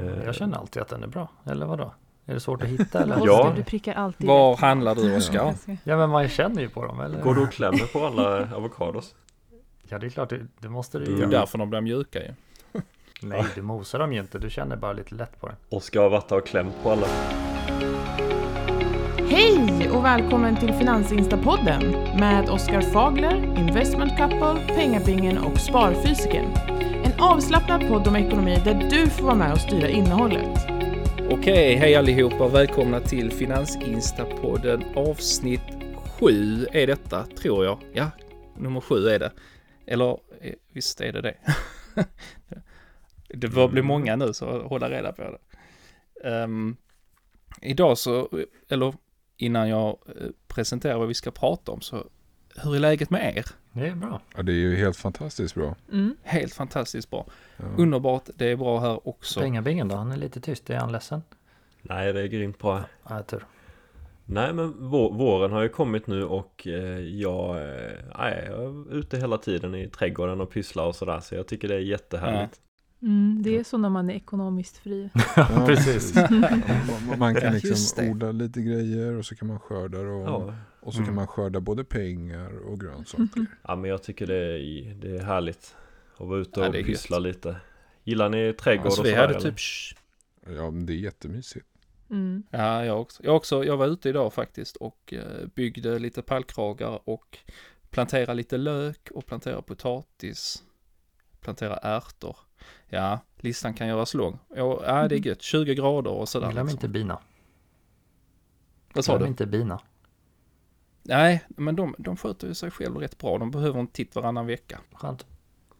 Mm. Jag känner alltid att den är bra, eller vadå? Är det svårt att hitta eller? Ja. Du prickar alltid Var rätt. handlar du Oskar? Ja men man känner ju på dem eller? Går du och klämmer på alla avokados? Ja det är klart, det, det måste du Mm. Det är därför de blir mjuka ju. Nej du mosar dem ju inte, du känner bara lite lätt på den. Oskar har varit och klämt på alla. Hej och välkommen till Finansinstapodden med Oskar Fagler, Investment Couple, Pengabingen och Sparfysiken. Avslappnad podd om ekonomi där du får vara med och styra innehållet. Okej, hej allihopa och välkomna till Finansinstapodden avsnitt 7 är detta, tror jag. Ja, nummer 7 är det. Eller eh, visst är det det. det bör bli många nu så hålla reda på det. Ehm, idag så, eller innan jag eh, presenterar vad vi ska prata om så hur är läget med er? Det är bra. Ja, det är ju helt fantastiskt bra. Mm. Helt fantastiskt bra. Ja. Underbart, det är bra här också. Pengabingen då, han är lite tyst, är han ledsen? Nej, det är grymt bra. Ja, tur. Nej, men vå- våren har ju kommit nu och eh, jag, eh, nej, jag är ute hela tiden i trädgården och pysslar och sådär. Så jag tycker det är jättehärligt. Mm, det är så när man är ekonomiskt fri. Ja, precis. Man- Man kan Ja, liksom odla lite grejer och så kan man skörda dem. Ja. Och så Mm. kan man skörda både pengar och grönsaker. ja, men jag tycker det är, det är härligt att vara ute Ja, och är pyssla lite. Gillar ni trädgård Alltså, och vi sådär? hade eller? typ Ja, men det är jättemysigt. Mm. Ja, jag också. Jag också. Jag var ute idag faktiskt och eh, byggde lite pallkragar och planterade lite lök och planterade potatis. Planterade ärtor. Ja, listan kan göras lång. Ja, ja det är gött. 20 grader och sådär. Glöm liksom. inte bina. Vad sa Glöm du? inte bina. Nej, men de, de sköter ju sig själv rätt bra. De behöver en titt varannan vecka. Skönt.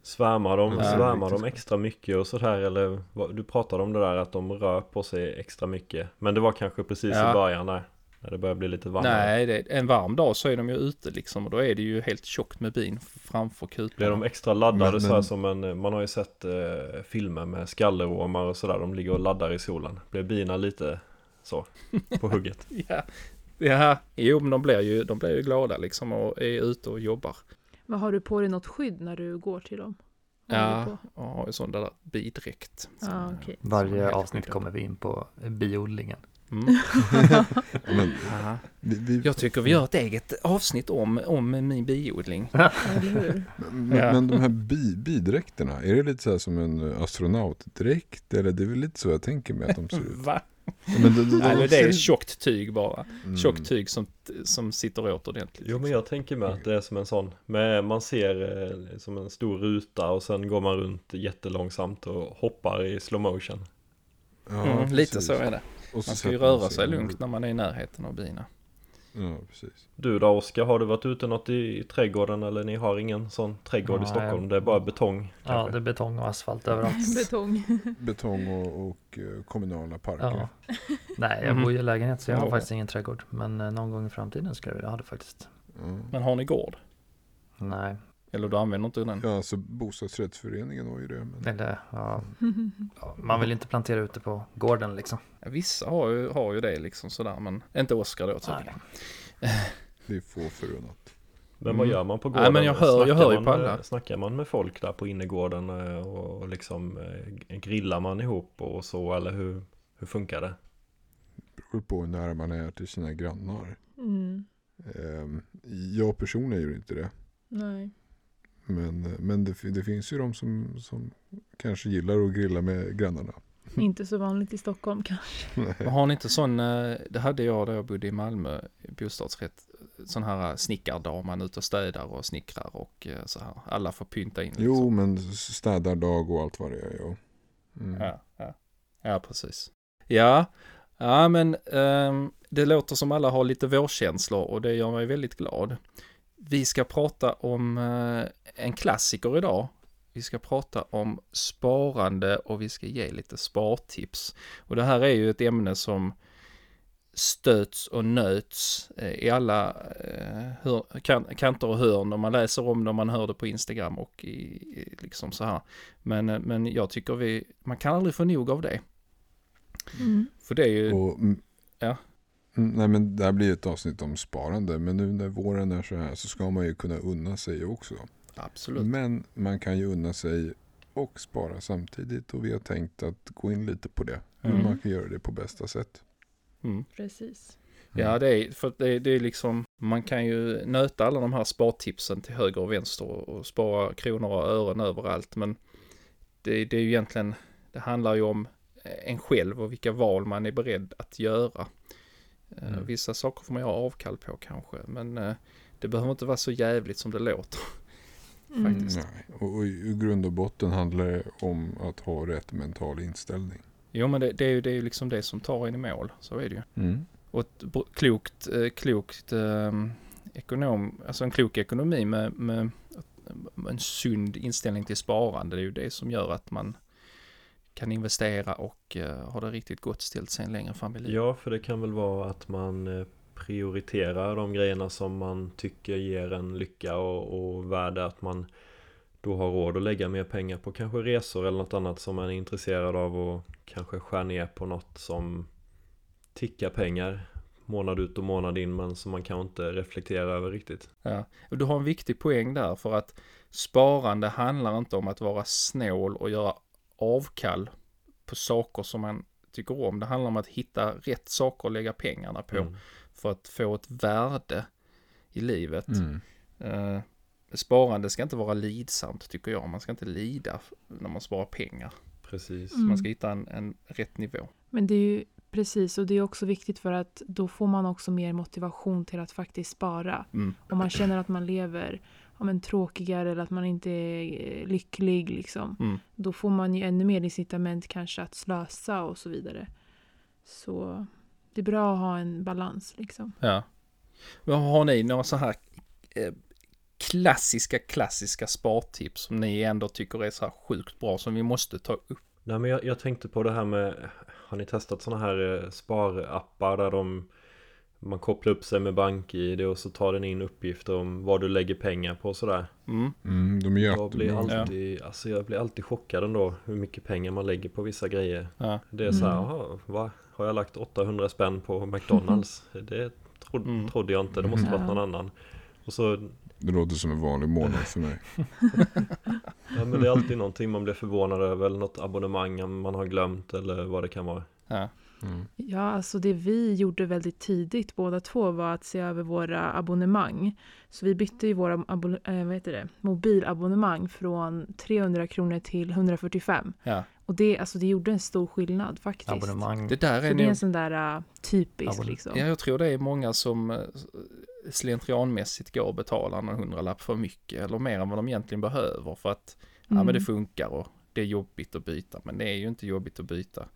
Svärmar de, Ja, svärmar de extra mycket och sådär eller du pratade om det där att de rör på sig extra mycket Men det var kanske precis Ja. i början där När det börjar bli lite varmare Nej, det, en varm dag så är de ju ute liksom och då är det ju helt tjockt med bin framför Blir kuporna. de extra laddade Men- så här men- som en Man har ju sett eh, filmer med skallerormar och sådär De ligger och laddar i solen Blir bina lite så på hugget Ja, ja, jo men de blir ju, de blir ju glada liksom och är ute och jobbar. Men har du på dig något skydd när du går till dem? Ja, och har ju sån där bidräkt. Okej. som är Varje avsnitt kommer vi in på biodlingen. Mm. Men Ja. vi, vi, Jag tycker vi gör ett eget avsnitt om, om min biodling. Men, Ja. men de här bi, bidräkterna, är det lite så här som en astronautdräkt? Eller det är väl lite så jag tänker mig att de ser ut? Va? Men de, de, de, Nej, men det är tjockt tyg bara. Mm. Tjockt tyg som, som sitter åt ordentligt. Jo men jag tänker mig att det är som en sån med, Man ser eh, som en stor ruta och sen går man runt jättelångsamt och hoppar i slow motion Ja, mm, lite så är det. Man ska ju röra sig lugnt när man är i närheten av bina. Ja, precis. Du då Oskar, har du varit ute något i, i trädgården eller ni har ingen sån trädgård i Nej. Stockholm? Det är bara betong Ja, kanske? det är betong och asfalt överallt. Betong. Betong och, och eh, kommunala parker. Ja. Nej, jag Mhm. bor ju i lägenhet så jag har Ja. faktiskt ingen trädgård. Men eh, någon gång i framtiden skulle jag vilja ha det faktiskt. Ja. Men har ni gård? Nej, Eller du använder inte den? Ja, alltså bostadsrättsföreningen har ju det. Men... eller ja, ja, man vill inte plantera ute på gården liksom. Ja, Vissa har ju, har ju det liksom sådär, men inte Oskar då tydligen. Det är få förunnat. Men vad Mm. gör man på Nej, gården? men jag hör- jag Snackar hör ju man på alla. Snackar man med folk där på innergården eh, och, liksom eh, grillar man ihop och så eller hur, hur funkar det? beror på hur nära man är till sina grannar. Mm. Ehm, jag personligen gör inte det. Nej. Men, men det, det finns ju de som, som kanske gillar att grilla med grannarna. Inte så vanligt i Stockholm kanske. Har ni inte sån, eh, det hade jag då jag bodde i Malmö, bostadsrätt, sån här eh, snickardag, man är ute och städar och snickrar och eh, så här. Alla får pynta in. Liksom. Jo, men städardag och allt vad det är. Ja. Mm. Ja, ja. ja, precis. Ja, ja men ehm, det låter som alla har lite vårkänslor och det gör mig väldigt glad. Vi ska prata om eh, en klassiker idag. Vi ska prata om sparande och vi ska ge lite spartips. Och det här är ju ett ämne som stöts och nöts eh, i alla eh, hör, kan, kanter och hörn och man läser om det och man hör det på Instagram och i, i liksom så här. Men, men jag tycker vi, man kan aldrig få nog av det. Mm. För det är ju, Och, mm, Ja. Mm, Nej men det här blir ett avsnitt om sparande. Men nu när våren är så här så ska man ju kunna unna sig också. absolut. Men man kan ju unna sig och spara samtidigt. Och vi har tänkt att gå in lite på det. Hur Mm. man kan göra det på bästa sätt. Mm. Precis. Ja, det är, för det, det är liksom, man kan ju nöta alla de här spartipsen till höger och vänster och, och spara kronor och ören överallt. Men det, det är ju egentligen, det handlar ju om en själv och vilka val man är beredd att göra. Eh, Mm. Vissa saker får man göra avkall på kanske, men eh, det behöver inte vara så jävligt som det låter. Mm. Faktiskt. Nej. Och, och i grund och botten handlar det om att ha rätt mental inställning. Jo, men det, det är ju det är ju liksom det som tar en i mål, så är det ju. Mm. Och ett klokt, eh, klokt eh, ekonom, alltså en klok ekonomi med, med en sund inställning till sparande, det är ju det som gör att man kan investera och eh, ha det riktigt gott ställt sen längre fram i livet. Ja, för det kan väl vara att man eh, prioriterar de grejerna som man tycker ger en lycka och, och värde att man då har råd att lägga mer pengar på kanske resor eller något annat som man är intresserad av och kanske skär ner på något som tickar pengar månad ut och månad in men som man kanske inte reflekterar över riktigt. Ja. Och du har en viktig poäng där för att sparande handlar inte om att vara snål och göra avkall på saker som man tycker om. Det handlar om att hitta rätt saker att lägga pengarna på Mm. för att få ett värde i livet. Mm. Eh, sparande ska inte vara lidsamt tycker jag. Man ska inte lida när man sparar pengar. Precis. Mm. Man ska hitta en, en rätt nivå. Men det är ju precis, och det är också viktigt för att då får man också mer motivation till att faktiskt spara. Mm. Om man känner att man lever ja, men, tråkigare eller att man inte är lycklig, liksom, Mm. då får man ju ännu mer incitament kanske att slösa och så vidare. Så det är bra att ha en balans. Liksom. Ja. Vad har ni några så här eh, klassiska, klassiska spartips som ni ändå tycker är så här sjukt bra som vi måste ta upp? Nej men jag, jag tänkte på det här med Har ni testat sådana här eh, sparappar där de Man kopplar upp sig med bank-id och så tar den in uppgifter om vad du lägger pengar på och sådär Mm. Mm, de är Jag blir alltid, alltså jag blir alltid chockad ändå hur mycket pengar man lägger på vissa grejer Ja. Det är så här, Mm. va? Har jag lagt 800 spänn på McDonalds? Det trodde, Mm. trodde jag inte, det måste varit Ja. någon annan Och så, Det låter som en vanlig månad för mig. ja men det är alltid någonting man blir förvånad över Eller något abonnemang man har glömt eller vad det kan vara Ja. Mm. Ja, alltså det vi gjorde väldigt tidigt båda två var att se över våra abonnemang. Så vi bytte ju våra eh, vad heter det? mobilabonnemang från 300 kronor till 145. ja. Och det, alltså det gjorde en stor skillnad faktiskt. Abonnemang. Det där Så är det är en sån där uh, typisk liksom. Ja, jag tror det är många som eh, slentrianmässigt går och betalar någon hundralapp för mycket eller mer än vad de egentligen behöver för att ja, Mm. men det funkar och det är jobbigt att byta. Men det är ju inte jobbigt att byta.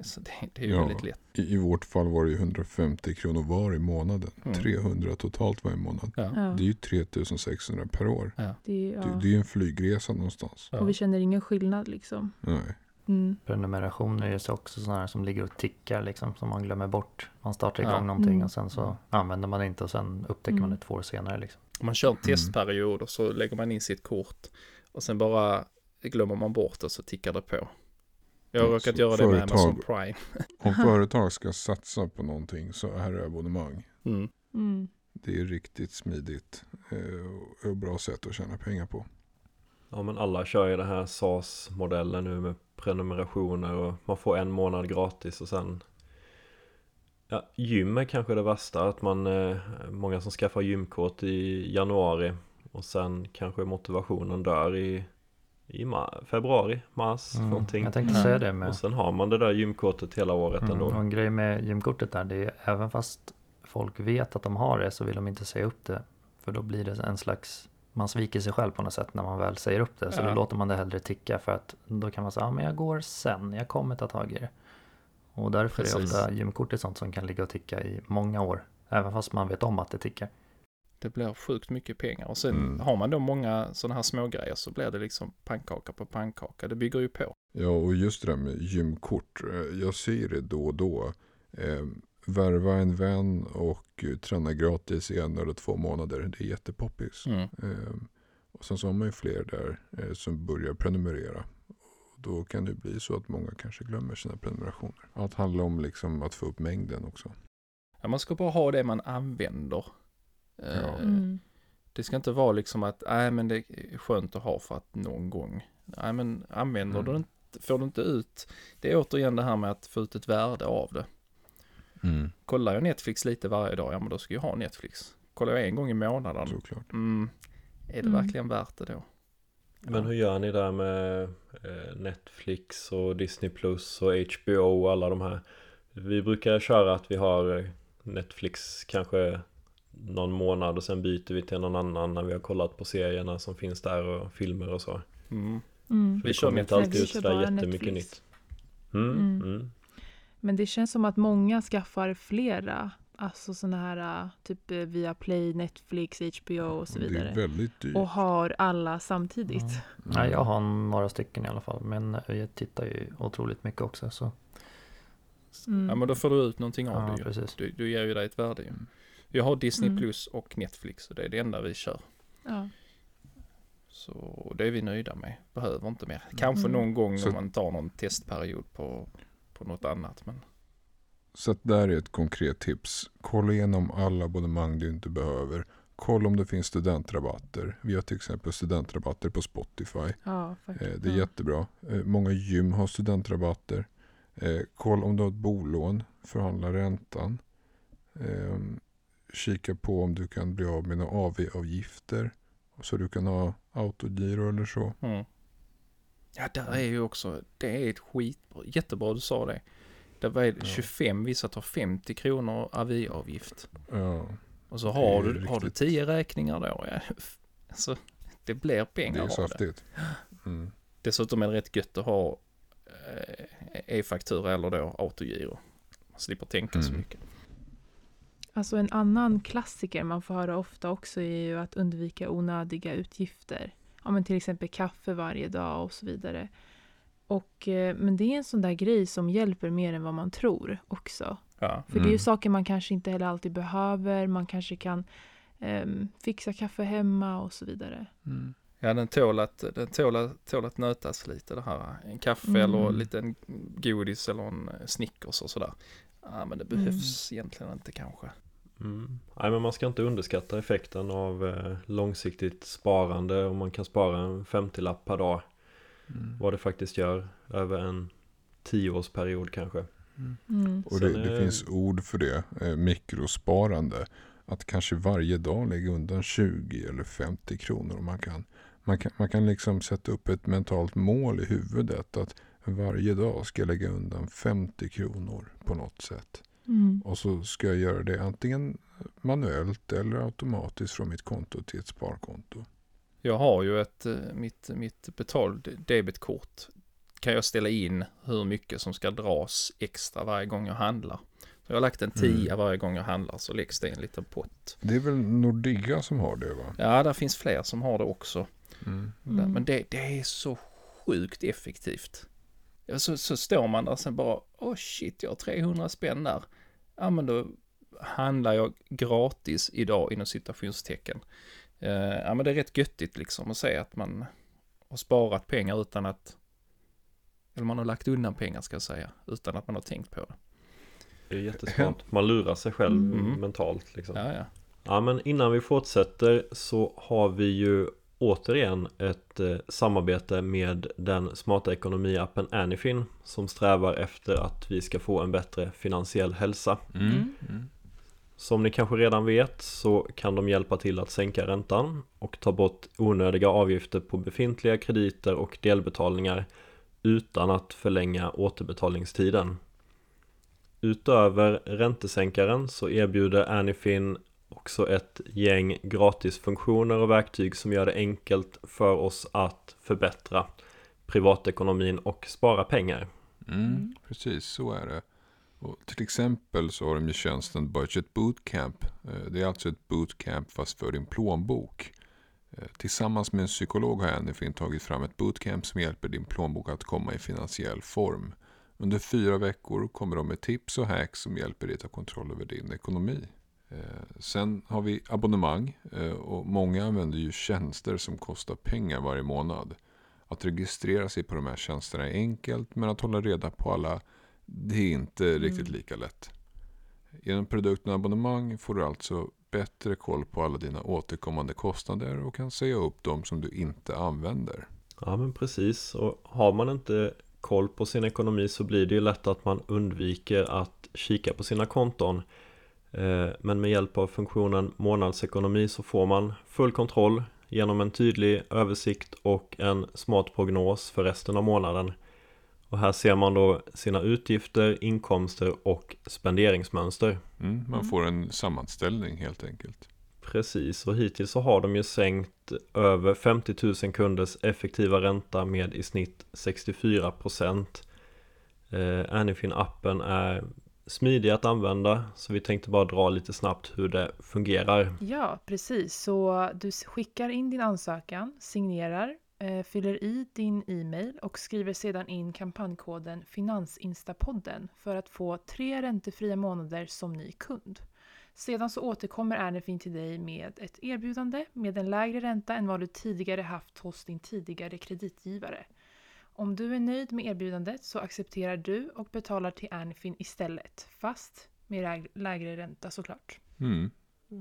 Så det, det är ju Ja. väldigt lätt. I, I vårt fall var det ju 150 kronor var i månaden. Mm. 300 totalt varje månad. Ja. Ja, Det är ju 3600 per år. det, är- Det, ja. det är ju en flygresa någonstans. Ja. Och vi känner ingen skillnad liksom. Nej. Mm. Prenumerationer är också sådana här som ligger och tickar liksom som man glömmer bort. Man startar igång Ja. någonting Mm. och sen så använder man det inte och sen upptäcker man Mm. det två år senare liksom. Om man kör en Mm. testperiod och så lägger man in sitt kort och sen bara glömmer man bort det så tickar det på. Jag har Ja, råkat göra det med Amazon Prime. Om företag ska satsa på någonting så är det abonnemang. Mm. Mm. Det är riktigt smidigt eh, och bra sätt att tjäna pengar på. Ja men alla kör ju den här SAS-modellen nu med prenumerationer och man får en månad gratis och sen Ja, gym är kanske det värsta att man eh, Många som skaffar gymkort i januari Och sen kanske motivationen dör i I ma- februari, mars, Mm. någonting Jag tänkte Mm. säga det med Och sen har man det där gymkortet hela året Mm, ändå och en grej med gymkortet där, det är även fast folk vet att de har det så vill de inte säga upp det. För då blir det en slags, man sviker sig själv på något sätt när man väl säger upp det. Så Ja. då låter man det hellre ticka för att då kan man säga, ja men jag går sen, jag kommer ta tag i det. Och därför är Precis. ofta gymkortet sånt som kan ligga och ticka i många år. Även fast man vet om att det tickar. Det blir sjukt mycket pengar och sen Mm. har man då många sådana här små grejer så blir det liksom pannkaka på pannkaka. Det bygger ju på. Ja, och just det där med gymkort. eh, Jag ser det då och då. Eh, värva en vän och eh, träna gratis i en eller två månader. Det är jättepoppis. Mm. Eh, och sen så har man ju fler där eh, som börjar prenumerera. Då kan det bli så att många kanske glömmer sina prenumerationer. Allt handlar om liksom att få upp mängden också. Ja, man ska bara ha det man använder. Eh, Ja. Mm. Det ska inte vara liksom att, nej men det är skönt att ha för att någon gång. Nej men använder Mm. du inte, får du inte ut, det är återigen det här med att få ut ett värde av det. Mm, Kollar jag Netflix lite varje dag, ja men då ska jag ha Netflix. Kollar jag en gång i månaden, såklart. mm, är det Mm. verkligen värt det då? Men hur gör ni där med eh, Netflix och Disney Plus och HBO och alla de här? Vi brukar köra att vi har eh, Netflix kanske någon månad och sen byter vi till någon annan när vi har kollat på serierna som finns där och filmer och så. Mm. Mm. Vi, kör inte alltid ut sådär jättemycket Netflix. nytt. Mm, Mm. mm. Men det känns som att många skaffar flera. Alltså sådana här typ eh, via Play, Netflix, HBO och så Det är vidare. väldigt dyrt. Och har alla samtidigt. Mm. Nej, jag har några stycken i alla fall. Men jag tittar ju otroligt mycket också. Så. Mm. Ja men då får du ut någonting av Ja, det ju. precis. Du, du ger ju dig ett värde ju. Mm. Jag har Disney Mm. Plus och Netflix och det är det enda vi kör. Ja. Så det är vi nöjda med. Behöver inte mer. Kanske Mm. någon gång Så- om man tar någon testperiod på, på något annat. Men Så att där är ett konkret tips. Kolla igenom alla abonnemang du inte behöver. Kolla om det finns studentrabatter. Vi har till exempel studentrabatter på Spotify. ja, Eh, faktiskt. Det är ja. jättebra. Eh, Många gym har studentrabatter. Eh, Kolla om du har ett bolån. Förhandla räntan. Kika på om du kan bli av med några AV-avgifter. Så du kan ha autogiro eller så. mm. Ja där är ju också, det är ett skitbra, jättebra du sa det. Det var Ja. 25, vissa tar 50 kronor aviavgift. Ja, Och så Det har du, har du riktigt- 10 räkningar då. Ja. Alltså, det blir det pengar är av det. Mm. Dessutom är det rätt gött att ha eh, e-faktura eller då autogiro. Man slipper tänka så Mm. mycket. Alltså en annan klassiker man får höra ofta också är ju att undvika onödiga utgifter. Ja, men till exempel kaffe varje dag och så vidare. Och, eh, men det är en sån där grej som hjälper mer än vad man tror också. Ja. För det är ju Mm. saker man kanske inte heller alltid behöver. Man kanske kan ehm, fixa kaffe hemma och så vidare. Mm. Ja, den tål att, den tål, att- tål att nötas lite det här. En kaffe Mm. eller lite en godis eller en eh, Snickers och sådär. Ja, men det behövs egentligen inte kanske. Mm. Nej men man ska inte underskatta effekten av eh, långsiktigt sparande om man kan spara en 50-lapp per dag. Mm. Vad det faktiskt gör över en tioårsperiod kanske. Mm. Och det, det är- finns ord för det, eh, mikrosparande. Att kanske varje dag lägga undan 20 eller 50 kronor. Man kan, man kan, man kan liksom sätta upp ett mentalt mål i huvudet. Att varje dag ska jag lägga undan 50 kronor på något sätt. Mm. Och så ska jag göra det antingen manuellt eller automatiskt från mitt konto till ett sparkonto. Jag har ju ett, eh, mitt, mitt betald debetkort. Kan jag ställa in hur mycket som ska dras extra varje gång jag handlar. Så jag har lagt en tia Mm. varje gång jag handlar så läggs det i en liten pott. Det är väl Nordea som har det va? Ja, där finns fler som har det också. Mm. Mm. Men det, det är så sjukt effektivt. Ja, så, så står man där sen bara, åh shit, jag har 300 spänn där. Ja, men då handlar jag gratis idag inom citationstecken. Eh, ja, men det är rätt göttigt liksom att säga att man har sparat pengar utan att, eller man har lagt undan pengar ska jag säga, utan att man har tänkt på det. Det är jättesmart. Man lurar sig själv Mm. mentalt liksom. Ja, ja. Ja men innan vi fortsätter så har vi ju återigen ett eh, samarbete med den smarta ekonomiappen Anyfin som strävar efter att vi ska få en bättre finansiell hälsa. Mm. Som ni kanske redan vet så kan de hjälpa till att sänka räntan och ta bort onödiga avgifter på befintliga krediter och delbetalningar utan att förlänga återbetalningstiden. Utöver räntesänkaren så erbjuder Anyfin också ett gäng gratisfunktioner och verktyg som gör det enkelt för oss att förbättra privatekonomin och spara pengar. Mm, precis, så är det. Och till exempel så har de ju tjänsten Budget Bootcamp. Eh, Det är alltså ett bootcamp fast för din plånbok. Eh, Tillsammans med en psykolog har Anyfin tagit fram ett bootcamp som hjälper din plånbok att komma i finansiell form. Under fyra veckor kommer de med tips och hacks som hjälper dig att ta kontroll över din ekonomi. Eh, Sen har vi abonnemang eh, och många använder ju tjänster som kostar pengar varje månad. Att registrera sig på de här tjänsterna är enkelt men att hålla reda på alla det är inte riktigt lika lätt. Genom produkten abonnemang får du alltså bättre koll på alla dina återkommande kostnader och kan säga upp dem som du inte använder. Ja men precis och har man inte koll på sin ekonomi så blir det ju lätt att man undviker att kika på sina konton Men med hjälp av funktionen månadsekonomi så får man full kontroll genom en tydlig översikt och en smart prognos för resten av månaden. Och här ser man då sina utgifter, inkomster och spenderingsmönster. Mm, man Mm. får en sammanställning helt enkelt. Precis, och hittills så har de ju sänkt över 50 000 kunders effektiva ränta med i snitt 64 procent. Eh, Anyfin-appen är smidig att använda så vi tänkte bara dra lite snabbt hur det fungerar. Ja, precis. Så du skickar in din ansökan, signerar, eh, fyller i din e-mail och skriver sedan in kampanjkoden Finansinstapodden för att få tre räntefria månader som ny kund. Sedan så återkommer Anefin till dig med ett erbjudande med en lägre ränta än vad du tidigare haft hos din tidigare kreditgivare. Om du är nöjd med erbjudandet så accepterar du och betalar till Ernefin istället, fast med läg- lägre ränta såklart. Mm.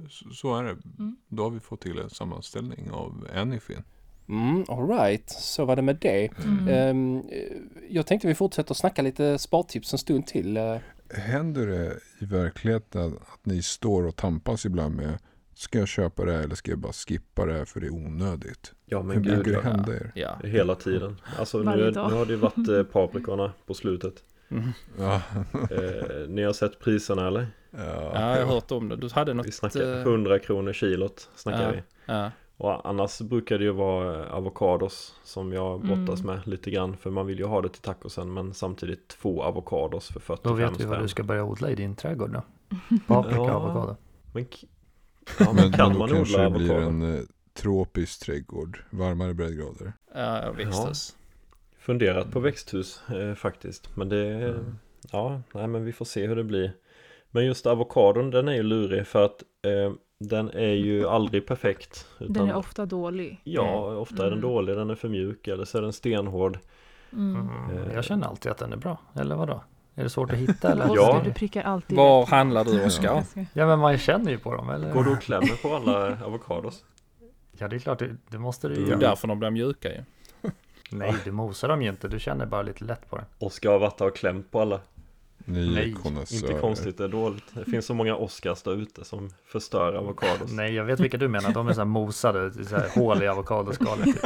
Så, så är det. Mm. Då har vi fått till en sammanställning av Anyfin. Mm, alright, så var det med det. Mm. Eh, jag tänkte vi fortsätter snacka lite spartips en stund till. Eh, Händer det i verkligheten att, att ni står och tampas ibland med Ska jag köpa det här eller ska jag bara skippa det här för det är onödigt? Ja Hur men brukar gud, det ja. hända er? ja. hela tiden. Alltså nu, nu har det ju varit eh, paprikorna på slutet. Mm. Ja, Eh, ni har sett priserna eller? ja, jag har hört om det. Du hade något... Vi snackar eh, 100 kronor kilot snackar ja. vi. ja. Och annars brukar det ju vara eh, avokados som jag brottas Mm. med lite grann för man vill ju ha det till tacosen men samtidigt två avokados för 45 Då vet vi vad spänn. du ska börja odla i din trädgård då. Paprika och Ja. avokado. Men, ja, men kan men man odla det blir avokado? en eh, tropisk trädgård, varmare breddgrader. Ja, växthus. Funderat på växthus eh, faktiskt men det Mm. Ja, nej men vi får se hur det blir Men just avokadon den är ju lurig för att eh, Den är ju aldrig perfekt utan, Den är ofta dålig. Ja, ofta är den Mm. dålig, den är för mjuk eller så är den stenhård Mm. Mm, Eh. jag känner alltid att den är bra, eller vadå? Är det svårt att hitta eller? Ja. du prickar alltid Var handlar du Oskar? Ja men man känner ju på dem eller? Går du och klämmer på alla avokados? Ja det är klart, det, det måste du Det är ju ju göra. därför de blir mjuka ju. Nej du mosar dem ju inte, du känner bara lite lätt på det. Oskar har varit och klämt på alla Ni Nej. Inte konstigt, det är dåligt Det finns så många Oscars där ute som förstör avokados Nej jag vet vilka du menar, de är så här mosade, så här hål i avokadoskalet.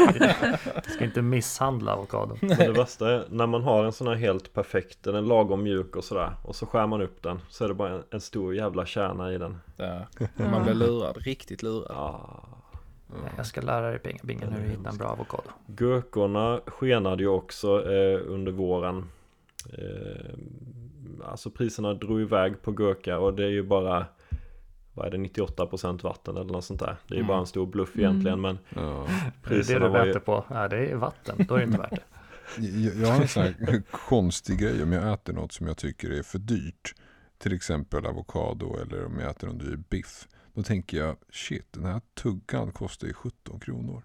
Du ska inte misshandla avokadon. Men det värsta är när man har en sån här helt perfekt, den är lagom mjuk och sådär Och så skär man upp den Så är det bara en, en stor jävla kärna i den Ja. Man blir lurad, riktigt lurad. ah. Nej, Jag ska lära dig pengabingen hur du hittar en bra avokado. Gurkorna skenade ju också eh, under våren eh, Alltså priserna drog iväg på gurka och det är ju bara Vad är det, 98% vatten eller något sånt där Det är ju Mm. bara en stor bluff egentligen men Ja. Det är det du var ju mäter på, ja det är vatten, då är det inte värt det. Jag, jag har en sån här konstig grej om jag äter något som jag tycker är för dyrt. Till exempel avokado eller om jag äter en dyr biff. Då tänker jag shit den här tuggan kostar ju 17 kronor.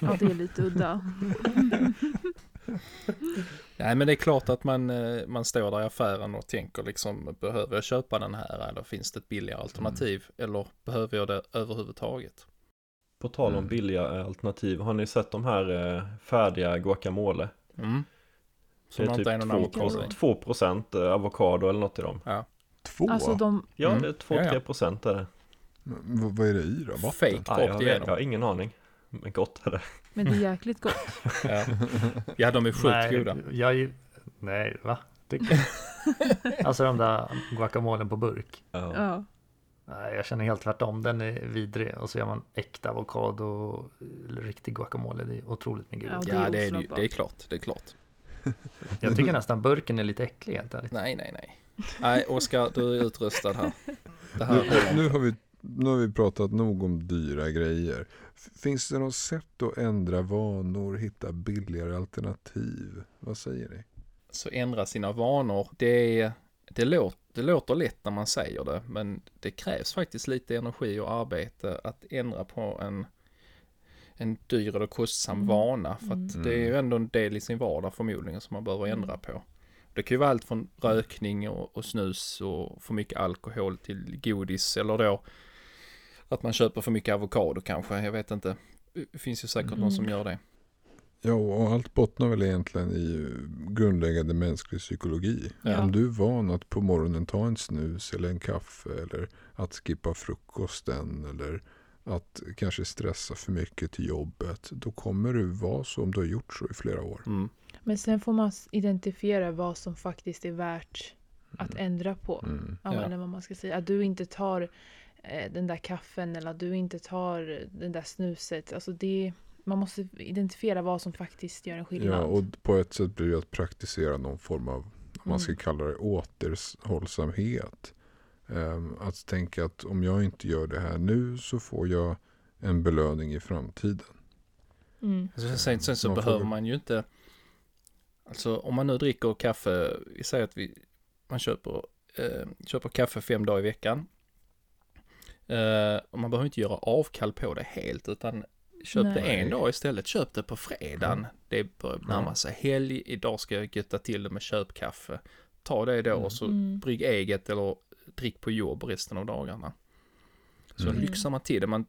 Ja, det är lite udda. Nej men det är klart att man, eh, man står där i affären och tänker liksom behöver jag köpa den här eller finns det ett billigare alternativ eller behöver jag det överhuvudtaget? På tal om Mm. billiga alternativ Har ni sett de här eh, färdiga guacamole? Mm. Som Det är inte är någon typ avokado i. 2% eh, avokado eller något i dem Två? Alltså de, Ja Mm. det är Ja, ja. 2-3% är det Men vad- är det i då? Vatten? Fake ah, jag, vet, jag har ingen aning Men gott är det men det är jäkligt gott. Ja. ja de är sjukt Nej, goda. jag, nej va? Tycker? Alltså de där guacamolen på burk. ja. Ja. Nej, jag känner helt tvärtom, den är vidrig. Och så gör man äkta avokado, eller riktig guacamole, det är otroligt mycket Ja, gott. det är Ja det är, det, är klart, det är klart. Jag tycker nästan burken är lite äcklig helt ärligt. Nej nej nej. Nej Oskar du är utrustad här. Det här Nu, nu, har vi, nu har vi pratat nog om dyra grejer. Finns det något sätt att ändra vanor, hitta billigare alternativ? Vad säger ni? Så ändra sina vanor, det, det, låter, det låter lätt när man säger det, men det krävs faktiskt lite energi och arbete att ändra på en, en dyr eller kostsam Mm. vana, för att Mm. det är ju ändå en del i sin vardag förmodligen som man behöver ändra på. Det kan ju vara allt från rökning och, och snus och för mycket alkohol till godis eller då att man köper för mycket avokado kanske, jag vet inte. Det finns ju säkert någon som gör det. Ja, och allt bottnar väl egentligen i grundläggande mänsklig psykologi. Ja. Om du är van att på morgonen ta en snus eller en kaffe eller att skippa frukosten eller att kanske stressa för mycket till jobbet. Då kommer du vara så om du har gjort så i flera år. Mm. Men sen får man identifiera vad som faktiskt är värt att ändra på. Mm. Ja. Eller vad man ska säga. Att du inte tar den där kaffen eller att du inte tar den där snuset. Alltså det, man måste identifiera vad som faktiskt gör en skillnad. Ja, och på ett sätt blir det att praktisera någon form av, om man ska Mm. kalla det återhållsamhet. Ehm, att tänka att om jag inte gör det här nu så får jag en belöning i framtiden. Mm. Alltså, sen, sen så Man får behöver väl- man ju inte, alltså om man nu dricker kaffe, vi säger att vi, man köper, eh, köper kaffe fem dagar i veckan. Eh, och man behöver inte göra avkall på det helt, utan köp det en dag istället. Köp det på fredagen. Det börjar närma sig helg. Idag ska jag götta till det med köpkaffe. Ta det då och så Mm. brygg eget eller drick på jobb resten av dagarna. Så Mm. lyxar man till det. Man,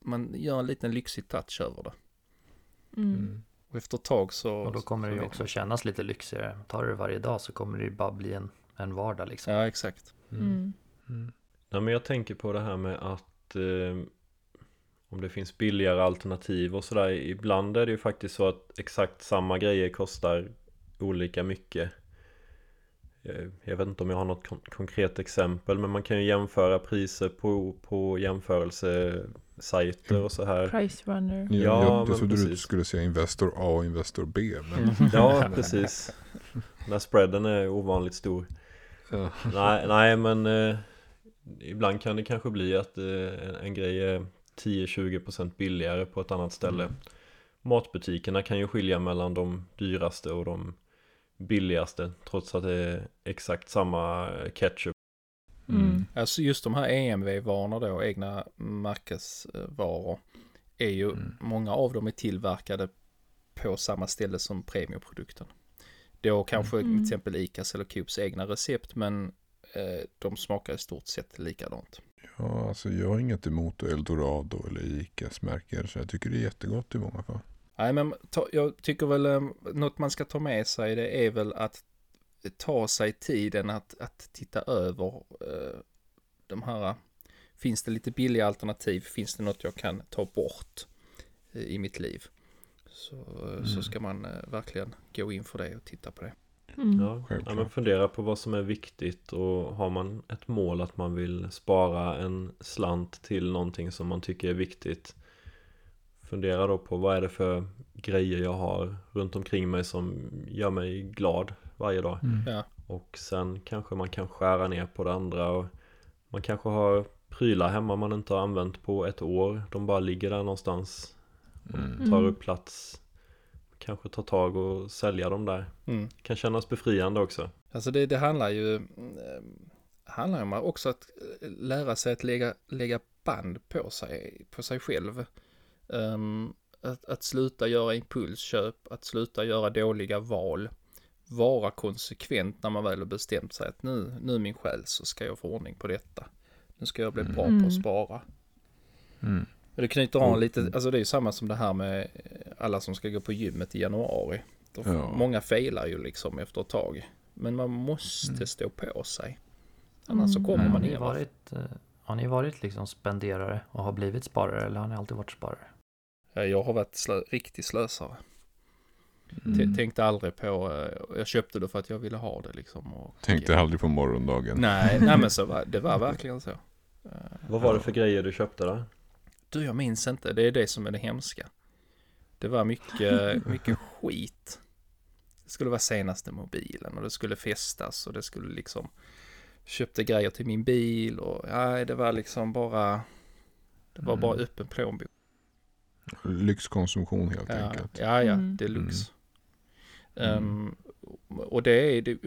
man gör en liten lyxig touch över det. Mm. Och efter ett tag så... Och då kommer det ju också kännas lite lyxigare. Tar du det varje dag så kommer det ju bara bli en, en vardag liksom. Ja, exakt. Mm. Mm. Nej, men jag tänker på det här med att eh, om det finns billigare alternativ och sådär. Ibland är det ju faktiskt så att exakt samma grejer kostar olika mycket. Eh, Jag vet inte om jag har något kon- konkret exempel men man kan ju jämföra priser på, på jämförelsesajter och så här. Price runner. Ja, Ja, jag, trodde du skulle säga Investor A och Investor B. Men, Mm. Ja, precis. När spreaden är ovanligt stor. Nej, nej men eh, ibland kan det kanske bli att eh, en, en grej är 10-20% billigare på ett annat ställe. Mm. Matbutikerna kan ju skilja mellan de dyraste och de billigaste trots att det är exakt samma ketchup. Mm. Alltså just de här EMV-varorna då, egna märkesvaror, är ju, Mm. många av dem är tillverkade på samma ställe som premiumprodukten. Då kanske Mm. till exempel ICAs eller Coops egna recept, men eh, de smakar i stort sett likadant. ja, alltså jag har inget emot Eldorado eller Icas märken. Så jag tycker det är jättegott i många fall. Nej, men ta, jag tycker väl eh, något man ska ta med sig det är väl att ta sig tiden att, att titta över eh, de här. Finns det lite billiga alternativ? Finns det något jag kan ta bort eh, i mitt liv? Så, eh, så Mm. ska man eh, verkligen gå in för det och titta på det. Mm. Ja, ja, men fundera på vad som är viktigt och har man ett mål att man vill spara en slant till någonting som man tycker är viktigt Fundera då på vad är det för grejer jag har runt omkring mig som gör mig glad varje dag Ja, Och sen kanske man kan skära ner på det andra och Man kanske har prylar hemma man inte har använt på ett år De bara ligger där någonstans Mm. Tar Mm. upp plats Kanske ta tag och sälja dem där mm. Kan kännas befriande också Alltså det, det handlar ju eh, handlar om också att eh, lära sig att lägga, lägga band på sig, på sig själv. Ehm, att, att sluta göra impulsköp, att sluta göra dåliga val. Vara konsekvent när man väl har bestämt sig att nu, nu min själ så ska jag få ordning på detta. Nu ska jag bli bra på Mm. att spara. Mm. Och det knyter an Mm. lite, alltså det är ju samma som det här med eh, alla som ska gå på gymmet i januari. Då, Ja. Många failar ju liksom efter ett tag. Men man måste Mm. stå på sig. Annars så Mm. kommer har, man ingen varit, eh, har ni varit liksom spenderare och har blivit sparare eller har ni alltid varit sparare? Ja, Jag har varit slö, riktig slösare. Mm. Tänkte aldrig på, eh, jag köpte det för att jag ville ha det liksom. Och, Tänkte aldrig på morgondagen. Nej, nej men så var, det var verkligen så. Vad var det för grejer du köpte där? Du, jag minns inte. Det är det som är det hemska. Det var mycket, mycket skit. Det skulle vara senaste mobilen och det skulle festas och det skulle liksom köpte grejer till min bil och nej, det var liksom bara det var bara Mm. öppen plånbok. Lyxkonsumtion helt Ja, enkelt. ja, ja Mm. deluxe. Mm. Ehm, och det är det,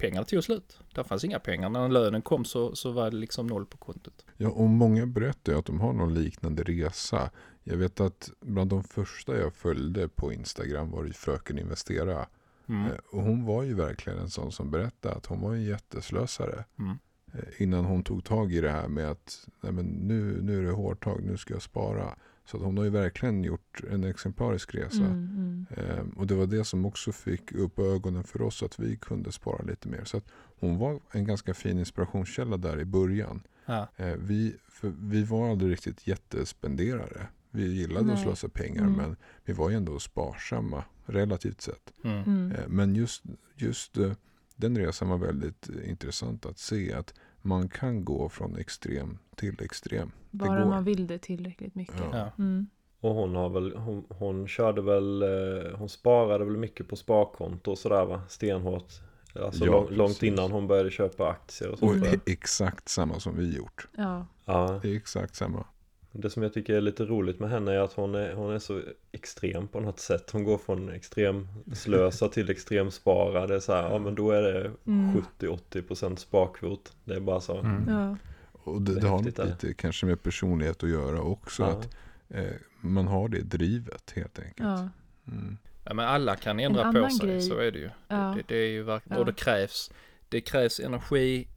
pengarna tog slut. Det fanns inga pengar. När lönen kom så, så var det liksom noll på kontot. Ja, och många berättar ju att de har någon liknande resa. Jag vet att bland de första jag följde på Instagram var det Fröken Investera. Mm. Eh, Och hon var ju verkligen en sån som berättade att hon var en jätteslösare. Mm. Eh, Innan hon tog tag i det här med att Nej, men nu, nu är det hårdtag, nu ska jag spara. Så att hon har ju verkligen gjort en exemplarisk resa. Mm, mm. Ehm, och det var det som också fick upp ögonen för oss att vi kunde spara lite mer. Så att hon var en ganska fin inspirationskälla där i början. Ja. Eh, vi, för vi var aldrig riktigt jättespenderare. Vi gillade att Nej. slösa pengar Mm. men vi var ju ändå sparsamma relativt sett. Mm. Mm. Eh, Men just, just eh, den resan var väldigt intressant att se att man kan gå från extrem till extrem. Bara man vill det tillräckligt mycket. Ja. Ja. Mm. Och hon har väl, hon, hon körde väl, eh, hon sparade väl mycket på sparkonto och sådär va? Stenhårt. Alltså Ja, lång, långt innan hon började köpa aktier och Och sånt det där. är exakt samma som vi gjort. Ja. Ja, Det är exakt samma. Det som jag tycker är lite roligt med henne är att hon är, hon är så extrem på något sätt. Hon går från extrem slösa till extrem spara. Det är så här, ja men då är det Mm. 70-80% sparkvot. Det är bara så. Mm. Ja. Och det, Det det har lite kanske med personlighet att göra också. Ja. Att eh, man har det drivet helt enkelt. Ja. Mm. Ja, men alla kan ändra En på sig, grej- så är det ju. Ja. Det, det är ju verkligen, Ja. och det krävs, det krävs energi,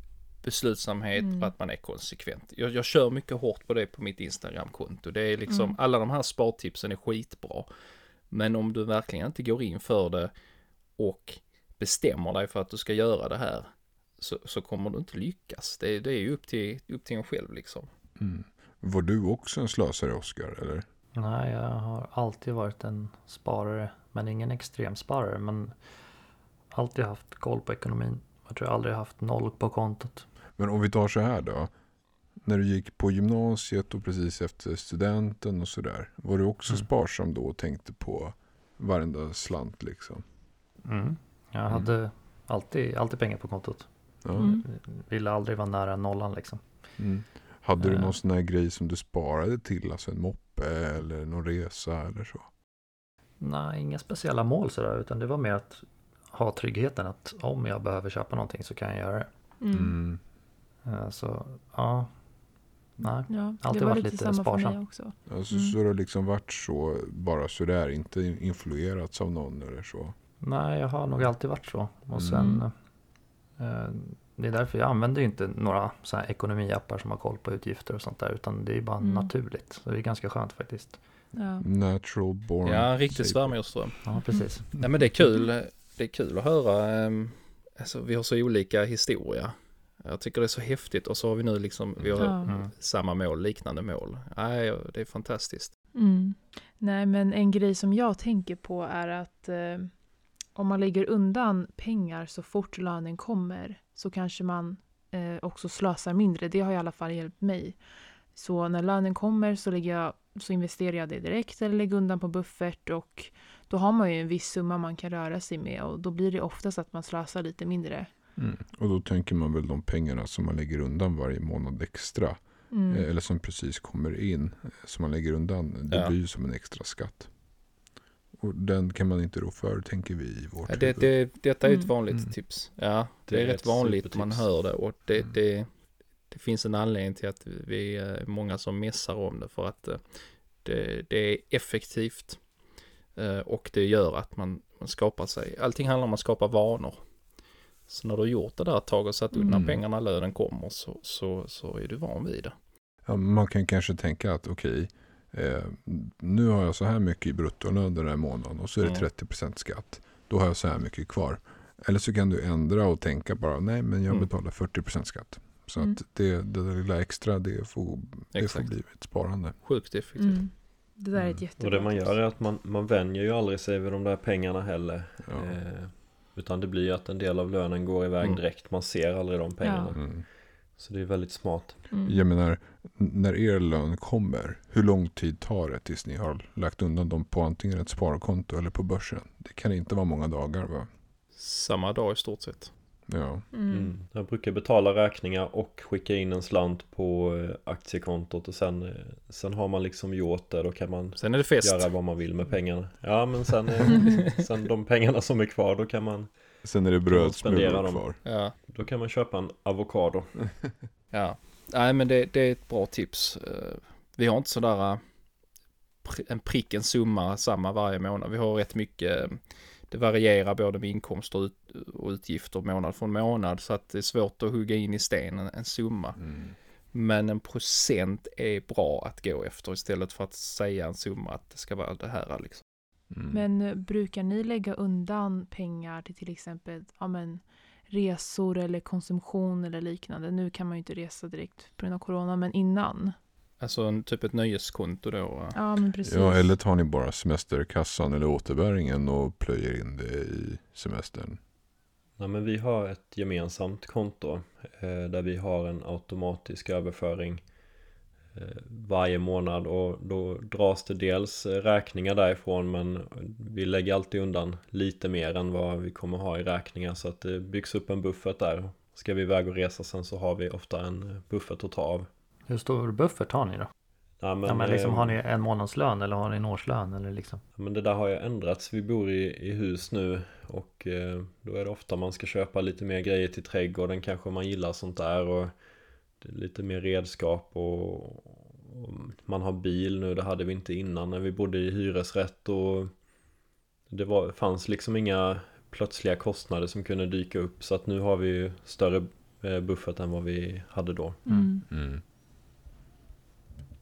beslutsamhet Mm. för att man är konsekvent. Jag, jag kör mycket hårt på det på mitt Instagramkonto. Det är liksom, Mm. alla de här spartipsen är skitbra. Men om du verkligen inte går in för det och bestämmer dig för att du ska göra det här så, så kommer du inte lyckas. Det, det är ju upp till, upp till en själv liksom. Mm. Var du också en slösare Oskar? Eller? Nej, jag har alltid varit en sparare, men ingen extremsparare. Men alltid haft koll på ekonomin. Jag tror jag aldrig haft noll på kontot. Men om vi tar så här då. När du gick på gymnasiet och precis efter studenten och sådär. Var du också Mm. sparsam då och tänkte på varenda slant liksom? Mm. Jag Mm. hade alltid, alltid pengar på kontot. Ja. Mm. Ville aldrig vara nära nollan liksom. Mm. Hade du Eh. någon sån här grej som du sparade till? Alltså en moppe eller någon resa eller så? Nej, inga speciella mål sådär, utan det var mer att ha tryggheten att om jag behöver köpa någonting så kan jag göra det. Mm. Mm. Eh, Så ja, nej. Ja, Alltid var varit lite lite sparsam. också. Alltså, Mm. Så det har liksom varit så bara sådär, inte influerats av någon eller så? Nej, jag har nog alltid varit så. Och sen eh, Det är därför jag använder ju inte några så här ekonomiappar som har koll på utgifter och sånt där. Utan det är bara Mm. naturligt. Så det är ganska skönt faktiskt. Ja. Natural born. Ja, riktigt svärmorsdröm. Ja, precis. Nej men det är kul, det är kul att höra, ehm, alltså vi har så olika historia. Jag tycker det är så häftigt och så har vi nu liksom, vi har Ja. Mm. samma mål, liknande mål. Nej, det är fantastiskt. Mm. Nej, men en grej som jag tänker på är att eh, om man lägger undan pengar så fort lönen kommer så kanske man eh, också slösar mindre. Det har i alla fall hjälpt mig. Så när lönen kommer så, lägger jag, så investerar jag det direkt eller lägger undan på buffert och då har man ju en viss summa man kan röra sig med och då blir det oftast att man slösar lite mindre. Mm. Och då tänker man väl de pengarna som man lägger undan varje månad extra. Mm. eh, Eller som precis kommer in. eh, Som man lägger undan. Det Ja. blir ju som en extra skatt. Och den kan man inte rå för tänker vi i vårt Ja, det, huvud. det, detta är ett Mm. vanligt Mm. tips. Ja, det, Det är är rätt ett vanligt supertips. man hör det och det, Mm. det, det finns en anledning till att vi är många som messar om det för att eh, det, det är effektivt eh, och det gör att man, man skapar sig, allting handlar om att skapa vanor. Så när du har gjort det där ett tag och satt undan Mm. pengarna, lönen kommer, så, så, så är du van vid det. Ja, man kan kanske tänka att okej. eh, nu har jag så här mycket i bruttolön den här månaden. Och så är det Mm. 30% skatt. Då har jag så här mycket kvar. Eller så kan du ändra och tänka bara. Nej men jag Mm. betalar 40% skatt. Så Mm. att det, det där lilla extra det får, det får bli ett sparande. Sjukt effektivt. Mm. Det där är ett Mm. jättebra Och det man gör är att man, man vänjer ju aldrig sig vid de där pengarna heller. Ja. Eh, utan det blir ju att en del av lönen går iväg Mm. direkt. Man ser aldrig de pengarna. Mm. Så det är väldigt smart. Mm. Jag menar, när er lön kommer, hur lång tid tar det tills ni har lagt undan dem på antingen ett sparkonto eller på börsen? Det kan inte vara många dagar va? Samma dag i stort sett. Ja, Mm. Mm. Jag brukar betala räkningar och skicka in en slant på eh, aktiekontot och sen, eh, sen har man liksom gjort det. Då kan man Sen är det fest. göra vad man vill med pengarna. Ja men sen, sen de pengarna som är kvar då kan man, sen är det spendera brödsmulor dem. kvar. Ja, då kan man köpa en avokado. ja. Nej men det, det är ett bra tips. Eh, Vi har inte sådär en prick, en summa, samma varje månad. Vi har rätt mycket, det varierar både med inkomster och, ut, och utgifter månad från månad så att det är svårt att hugga in i sten en, en summa. Mm. Men en procent är bra att gå efter istället för att säga en summa att det ska vara det här liksom. Mm. Men eh, brukar ni lägga undan pengar till till exempel ja, men, resor eller konsumtion eller liknande? Nu kan man ju inte resa direkt på grund av corona, men innan. Alltså en, typ ett nöjeskonto då. Ja, men precis. Ja, eller tar ni bara semesterkassan eller återbäringen och plöjer in det i semestern? Nej, men vi har ett gemensamt konto eh, där vi har en automatisk överföring eh, varje månad och då dras det dels räkningar därifrån men vi lägger alltid undan lite mer än vad vi kommer ha i räkningar så att det byggs upp en buffert där. Ska vi iväg och resa sen så har vi ofta en buffert att ta av. Hur stor buffert har ni då? Ja, men, ja, men liksom, eh, har ni en månadslön eller har ni en årslön eller liksom? Men det där har ju ändrats. Vi bor i, i hus nu och eh, då är det ofta man ska köpa lite mer grejer till trädgården kanske man gillar sånt där och det är lite mer redskap och, och man har bil nu. Det hade vi inte innan när vi bodde i hyresrätt och det var, fanns liksom inga plötsliga kostnader som kunde dyka upp så att nu har vi ju större eh, buffert än vad vi hade då. Mm. Mm.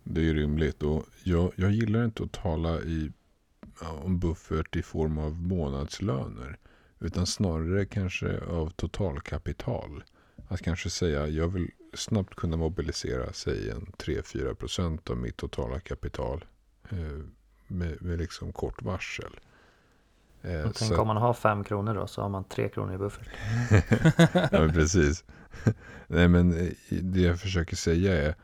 Det är rimligt och jag, jag gillar inte att tala i, om buffert i form av månadslöner. Utan snarare kanske av totalkapital. Att kanske säga jag vill snabbt kunna mobilisera säg en 3-4% av mitt totala kapital. Eh, med, med liksom kort varsel. Eh, Och så tänk att- om man har fem kronor då så har man tre kronor i buffert. ja, men precis. Nej, men eh, det jag försöker säga är,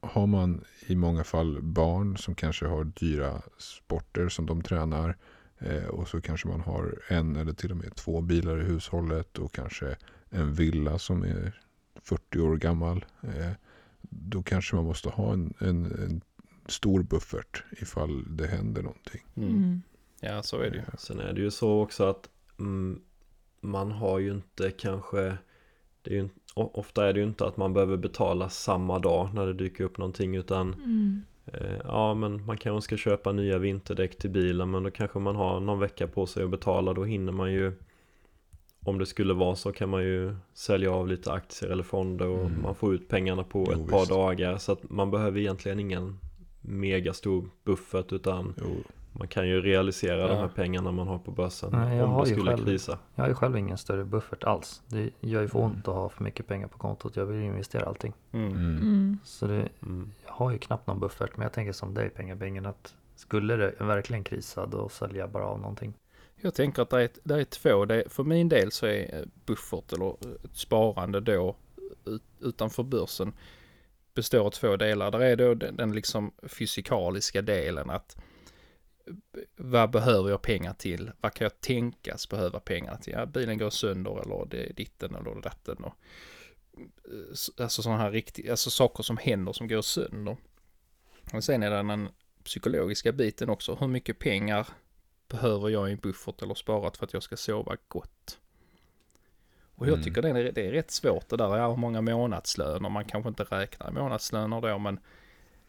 har man i många fall barn som kanske har dyra sporter som de tränar eh, och så kanske man har en eller till och med två bilar i hushållet och kanske en villa som är 40 år gammal. Eh, då kanske man måste ha en, en, en stor buffert ifall det händer någonting. Mm. Mm. Ja, så är det ju. Sen är det ju så också att mm, man har ju inte kanske det är ju, Ofta är det ju inte att man behöver betala samma dag när det dyker upp någonting utan Mm. eh, Ja men man kanske ska köpa nya vinterdäck till bilen men då kanske man har någon vecka på sig att betala då hinner man ju Om det skulle vara så kan man ju sälja av lite aktier eller fonder och Mm. man får ut pengarna på Jo, ett par visst. dagar så att man behöver egentligen ingen megastor buffert utan Jo, man kan ju realisera de Ja. här pengarna man har på börsen Nej, om det skulle själv- krisa. Jag har ju själv ingen större buffert alls. Det gör ju för Mm. ont att ha för mycket pengar på kontot. Jag vill ju investera allting. Mm. mm. Mm. Så det, Mm. jag har ju knappt någon buffert. Men jag tänker som dig pengabingen att skulle det verkligen krisa då säljer jag bara av någonting. Jag tänker att det är, det är två. Det är, för min del så är eh, buffert eller ett sparande då ut, utanför börsen består av två delar. Där är då den, den liksom fysikaliska delen att eh, vad behöver jag pengar till? Vad kan jag tänkas behöva pengar till? Ja, bilen går sönder eller det är ditten eller datten. Och, eh, alltså sådana här riktiga, alltså saker som händer som går sönder. Och sen är det den psykologiska biten också. Hur mycket pengar behöver jag i en buffert eller sparat för att jag ska sova gott? Och jag Mm. tycker det är, det är rätt svårt det där. Ja, hur många månadslöner? Man kanske inte räknar månadslöner då, men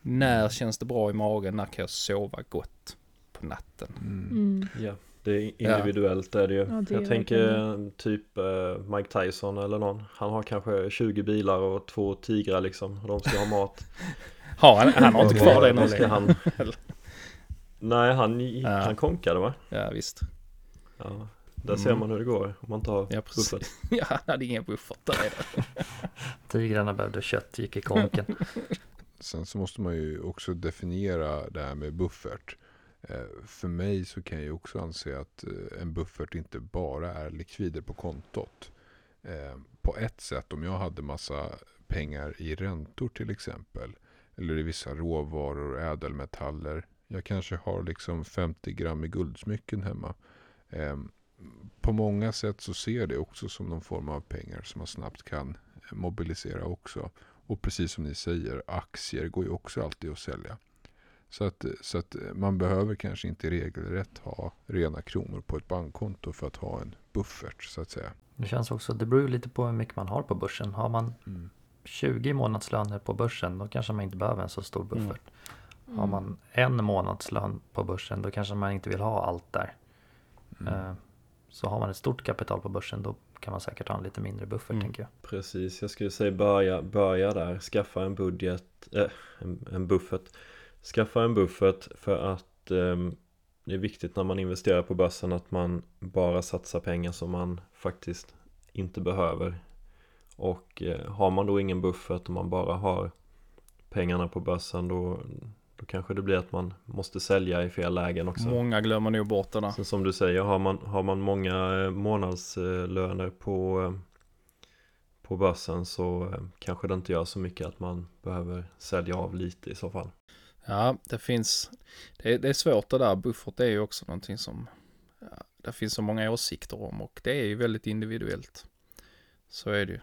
när känns det bra i magen? När kan jag sova gott natten? Mm. Mm. Ja, det är individuellt är det ju. Ja, det jag tänker verkligen typ eh, Mike Tyson eller någon. Han har kanske 20 bilar och två tigrar liksom. Och de ska ha mat. Har han, han har inte kvar det ska längre. han... Nej, han, Ja. han konkade va? Ja, visst. Ja. Där ser Mm. man hur det går om man inte har Ja, precis. buffert. Ja, han hade ingen buffert. Där är det. Tigrarna behövde kött, gick i konken. Sen så måste man ju också definiera det här med buffert. Eh, för mig så kan jag ju också anse att eh, en buffert inte bara är likvider på kontot. Eh, på ett sätt, om jag hade massa pengar i räntor till exempel. Eller i vissa råvaror, ädelmetaller. Jag kanske har liksom 50 gram i guldsmycken hemma. Ehm, på många sätt så ser jag det också som någon form av pengar som man snabbt kan mobilisera också. Och precis som ni säger, aktier går ju också alltid att sälja. Så att, så att man behöver kanske inte regelrätt ha rena kronor på ett bankkonto för att ha en buffert så att säga. Det känns också, det beror ju lite på hur mycket man har på börsen. Har man 20 månadslöner på börsen då kanske man inte behöver en så stor buffert. Har man en månadslön på börsen då kanske man inte vill ha allt där. Mm. Eh, Så har man ett stort kapital på börsen då kan man säkert ha en lite mindre buffert Mm. tänker jag. Precis, jag skulle säga börja, börja där, skaffa en budget, äh, en, en buffert Skaffa en buffert för att ehm, det är viktigt när man investerar på börsen att man bara satsar pengar som man faktiskt inte behöver Och eh, har man då ingen buffert och man bara har pengarna på börsen då, då kanske det blir att man måste sälja i fel lägen också Många glömmer nog bort det där. Sen som du säger, har man, har man många eh, månadslöner på, eh, på börsen så eh, kanske det inte gör så mycket att man behöver sälja av lite i så fall. Ja, det finns, det är, det är svårt det där. Buffert är ju också någonting som, ja, det finns så många åsikter om och det är ju väldigt individuellt. Så är det ju.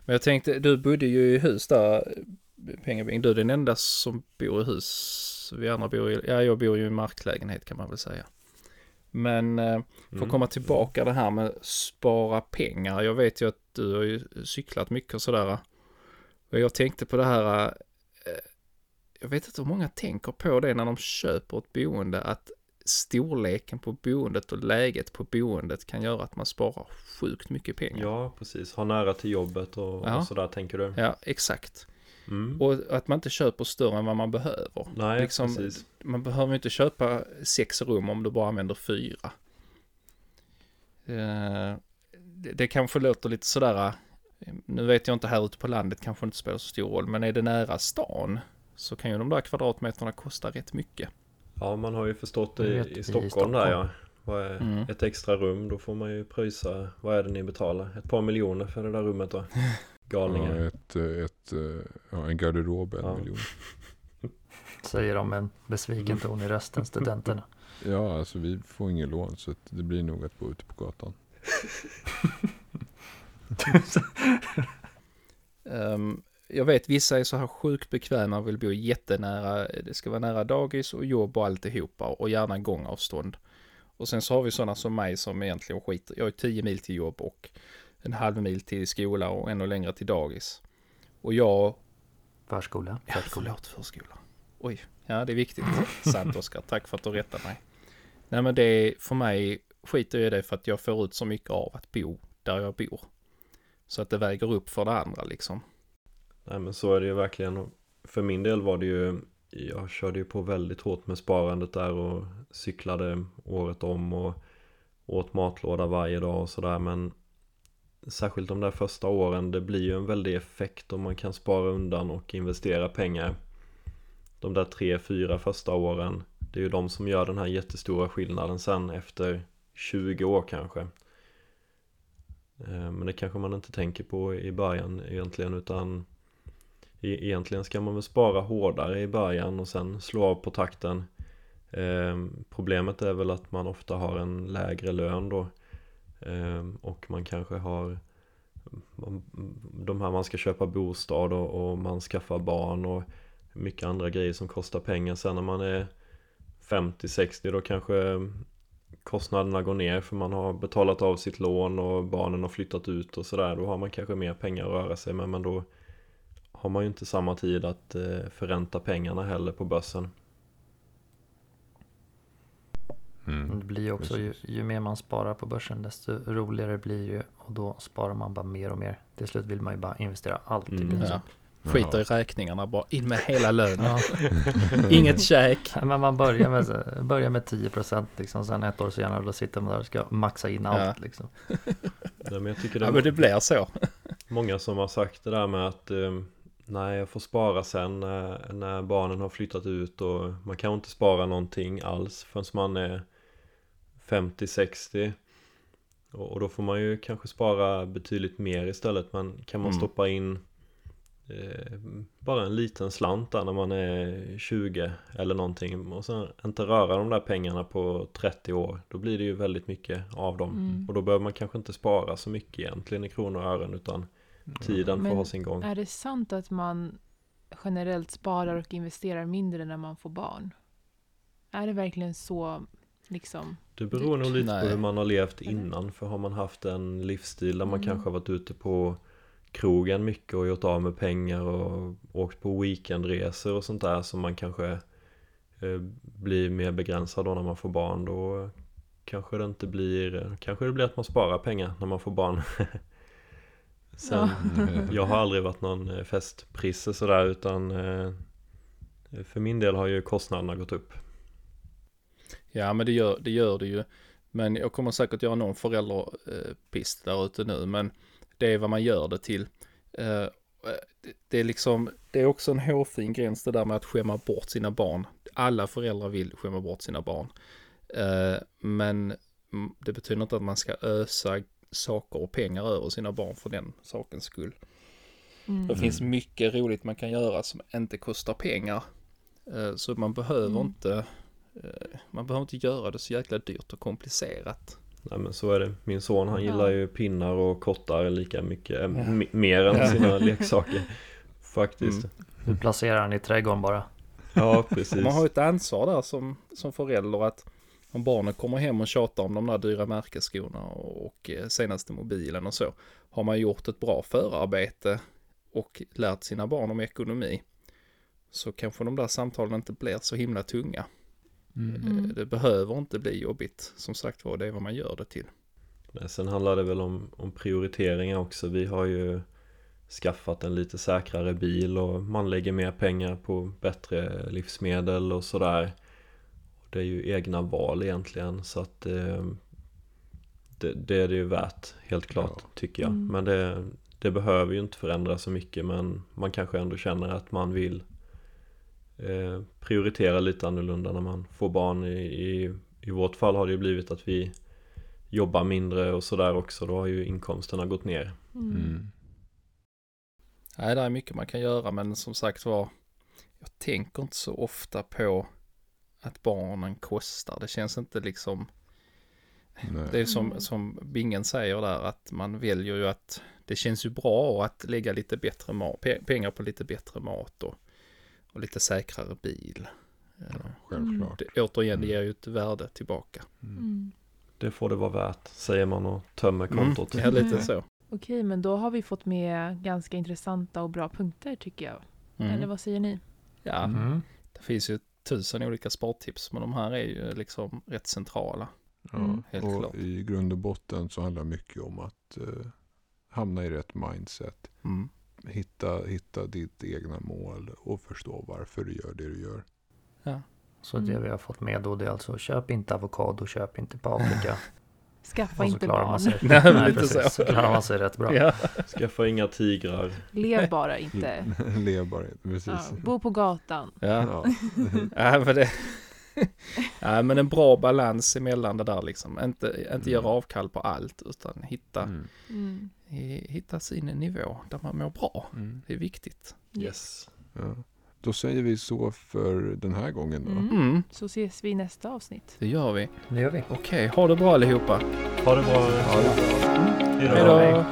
Men jag tänkte, du bodde ju i hus där, Pengabing. Du är den enda som bor i hus. Vi andra bor i, ja jag bor ju i marklägenhet kan man väl säga. Men eh, för att Mm. komma tillbaka det här med spara pengar. Jag vet ju att du har ju cyklat mycket och sådär. Och jag tänkte på det här. Jag vet inte hur många tänker på det när de köper ett boende. Att storleken på boendet och läget på boendet kan göra att man sparar sjukt mycket pengar. Ja, precis. Ha nära till jobbet och, Ja. och sådär tänker du. Ja, exakt. Mm. Och att man inte köper större än vad man behöver. Nej, liksom, precis. Man behöver ju inte köpa sex rum om du bara använder fyra. Eh, Det, det kanske låter lite sådär, eh, nu vet jag inte här ute på landet kanske inte spelar så stor roll, men är det nära stan så kan ju de där kvadratmeterna kosta rätt mycket. Ja, man har ju förstått det Jag i, vet, i i Stockholm, Stockholm. där ja. Vad är Mm. ett extra rum, då får man ju pröjsa, vad är det ni betalar? Ett par miljoner för det där rummet då? Galningar. Ja, ett, ett, eh, ja, en garderob en Ja. miljon. Säger de med en besviken ton i rösten, studenterna. Ja, alltså vi får ingen lån så det blir nog att bo ute på gatan. Ehm, jag vet vissa är så här sjukt bekväma och vill bo jättenära, det ska vara nära dagis och jobb och alltihopa och gärna gångavstånd. Och sen så har vi sådana som mig som egentligen skiter, jag är 10 mil till jobb och en halv mil till skola och ännu längre till dagis. Och jag, Förskola, ja förskola. förlåt förskola. Oj, ja det är viktigt. Sant Oskar, tack för att du rättar mig. Nej men det är, för mig skiter jag i det för att jag får ut så mycket av att bo där jag bor. Så att det väger upp för det andra liksom. Nej men så är det ju verkligen. För min del var det ju, jag körde ju på väldigt hårt med sparandet där och cyklade året om och åt matlåda varje dag och sådär. Men Särskilt de där första åren, det blir ju en väldig effekt om man kan spara undan och investera pengar. De där tre, fyra första åren Det är ju de som gör den här jättestora skillnaden sen efter 20 år kanske. Eh, men det kanske man inte tänker på i början egentligen utan E-, egentligen ska man väl spara hårdare i början och sen slå av på takten. Eh, Problemet är väl att man ofta har en lägre lön då. Eh, Och man kanske har De här man ska köpa bostad och, och man skaffar barn och Mycket andra grejer som kostar pengar. Sen när man är 50-60 då kanske kostnaderna går ner för man har betalat av sitt lån och barnen har flyttat ut och sådär. Då har man kanske mer pengar att röra sig med men då har man ju inte samma tid att eh, förränta pengarna heller på börsen. Mm. Det blir ju också, ju, ju mer man sparar på börsen desto roligare blir det ju och då sparar man bara mer och mer. Till slut vill man ju bara investera allt i Mm. princip. Ja. Skiter i räkningarna bara, in med hela lönen. Inget käk. Men man börjar med, börjar med 10% liksom, sen ett år senare då sitter man där och ska maxa in allt Ja. liksom. Nej, men jag tycker det Ja men det blir så. många som har sagt det där med att eh, Nej jag får spara sen när, när barnen har flyttat ut och man kan inte spara någonting alls förrän man är 50-60 och, och då får man ju kanske spara betydligt mer istället men kan man Mm. stoppa in eh, bara en liten slant där när man är 20 eller någonting och sen inte röra de där pengarna på 30 år då blir det ju väldigt mycket av dem Mm. och då behöver man kanske inte spara så mycket egentligen i kronor och ören utan tiden får Men ha sin gång Är det sant att man generellt sparar och investerar mindre när man får barn? Är det verkligen så liksom? Det beror nog lite Nej. på hur man har levt innan För har man haft en livsstil där man Mm. kanske har varit ute på krogen mycket och gjort av med pengar och åkt på weekendresor och sånt där som man kanske eh, blir mer begränsad då när man får barn då kanske det inte blir, kanske det blir att man sparar pengar när man får barn. Sen, jag har aldrig varit någon eh, festprisse sådär utan eh, för min del har ju kostnaderna gått upp. Ja, men det gör det, gör det ju. Men jag kommer säkert göra någon föräldrapist där ute nu, men det är vad man gör det till. Eh, det- är liksom, det är också en hårfin gräns det där med att skämma bort sina barn. Alla föräldrar vill skämma bort sina barn. Men det betyder inte att man ska ösa saker och pengar över sina barn för den sakens skull. Mm. Det finns mycket roligt man kan göra som inte kostar pengar. Eh, Så man behöver Mm. inte eh, man behöver inte göra det så jäkla dyrt och komplicerat. Nej men så är det. Min son han Ja. gillar ju pinnar och kottar lika mycket, eh, Ja. m- mer än Ja. sina leksaker. Faktiskt. Mm. Du placerar den i trädgården bara. Ja precis. Man har ju ett ansvar där som, som förälder att om barnen kommer hem och tjatar om de där dyra märkesskorna och, eh, senaste mobilen och så. Har man gjort ett bra förarbete och lärt sina barn om ekonomi så kanske de där samtalen inte blir så himla tunga. Mm. Mm. Eh, Det behöver inte bli jobbigt. Som sagt var, det är vad man gör det till. Men Sen handlar det väl om, om prioriteringar också. Vi har ju skaffat en lite säkrare bil och man lägger mer pengar på bättre livsmedel och sådär. Det är ju egna val egentligen så att eh, det, det är det ju värt helt klart Ja. tycker jag. Mm. Men det, det behöver ju inte förändras så mycket men man kanske ändå känner att man vill eh, prioritera lite annorlunda när man får barn. I, i, I vårt fall har det ju blivit att vi jobbar mindre och sådär också. Då har ju inkomsterna gått ner. Mm. Mm. Nej, det är mycket man kan göra, men som sagt var, jag tänker inte så ofta på att barnen kostar. Det känns inte liksom, Nej. det är som, Mm. som Bingen säger där, att man väljer ju att det känns ju bra att lägga lite bättre mat, pe- pengar på lite bättre mat och, och lite säkrare bil. Eh, Självklart. Det, återigen, det ger ju ett värde tillbaka. Mm. Det får det vara värt, säger man och tömmer kontot. Mm, ja, lite Mm. så. Okej, men då har vi fått med ganska intressanta och bra punkter tycker jag. Mm. Eller vad säger ni? Ja, Mm. det finns ju tusen olika spartips, men de här är ju liksom rätt centrala. Ja, Mm. Helt och klart. i grund och botten så handlar det mycket om att eh, hamna i rätt mindset. Mm. Hitta, hitta ditt egna mål och förstå varför du gör det du gör. Så det Mm. vi har fått med då det är alltså köp inte avokado, köp inte paprika. Skaffa inte barn. sig. Nej, lite precis. så. så klarar man sig rätt bra. Ja. Skaffa inga tigrar. Lev bara inte. Lev bara inte, Ja, precis. bo på gatan. Ja. Ja. ja, men det... ja, men en bra balans emellan det där liksom. Inte, inte Mm. göra avkall på allt, utan hitta, Mm. Mm. hitta sin nivå där man mår bra. Mm. Det är viktigt. Yes. Ja. Då säger vi så för den här gången då. Mm. Mm, Så ses vi i nästa avsnitt. det gör vi. Det gör vi. Okej, ha det bra allihopa. Ha det bra. Ja, det bra. Hej Hej då!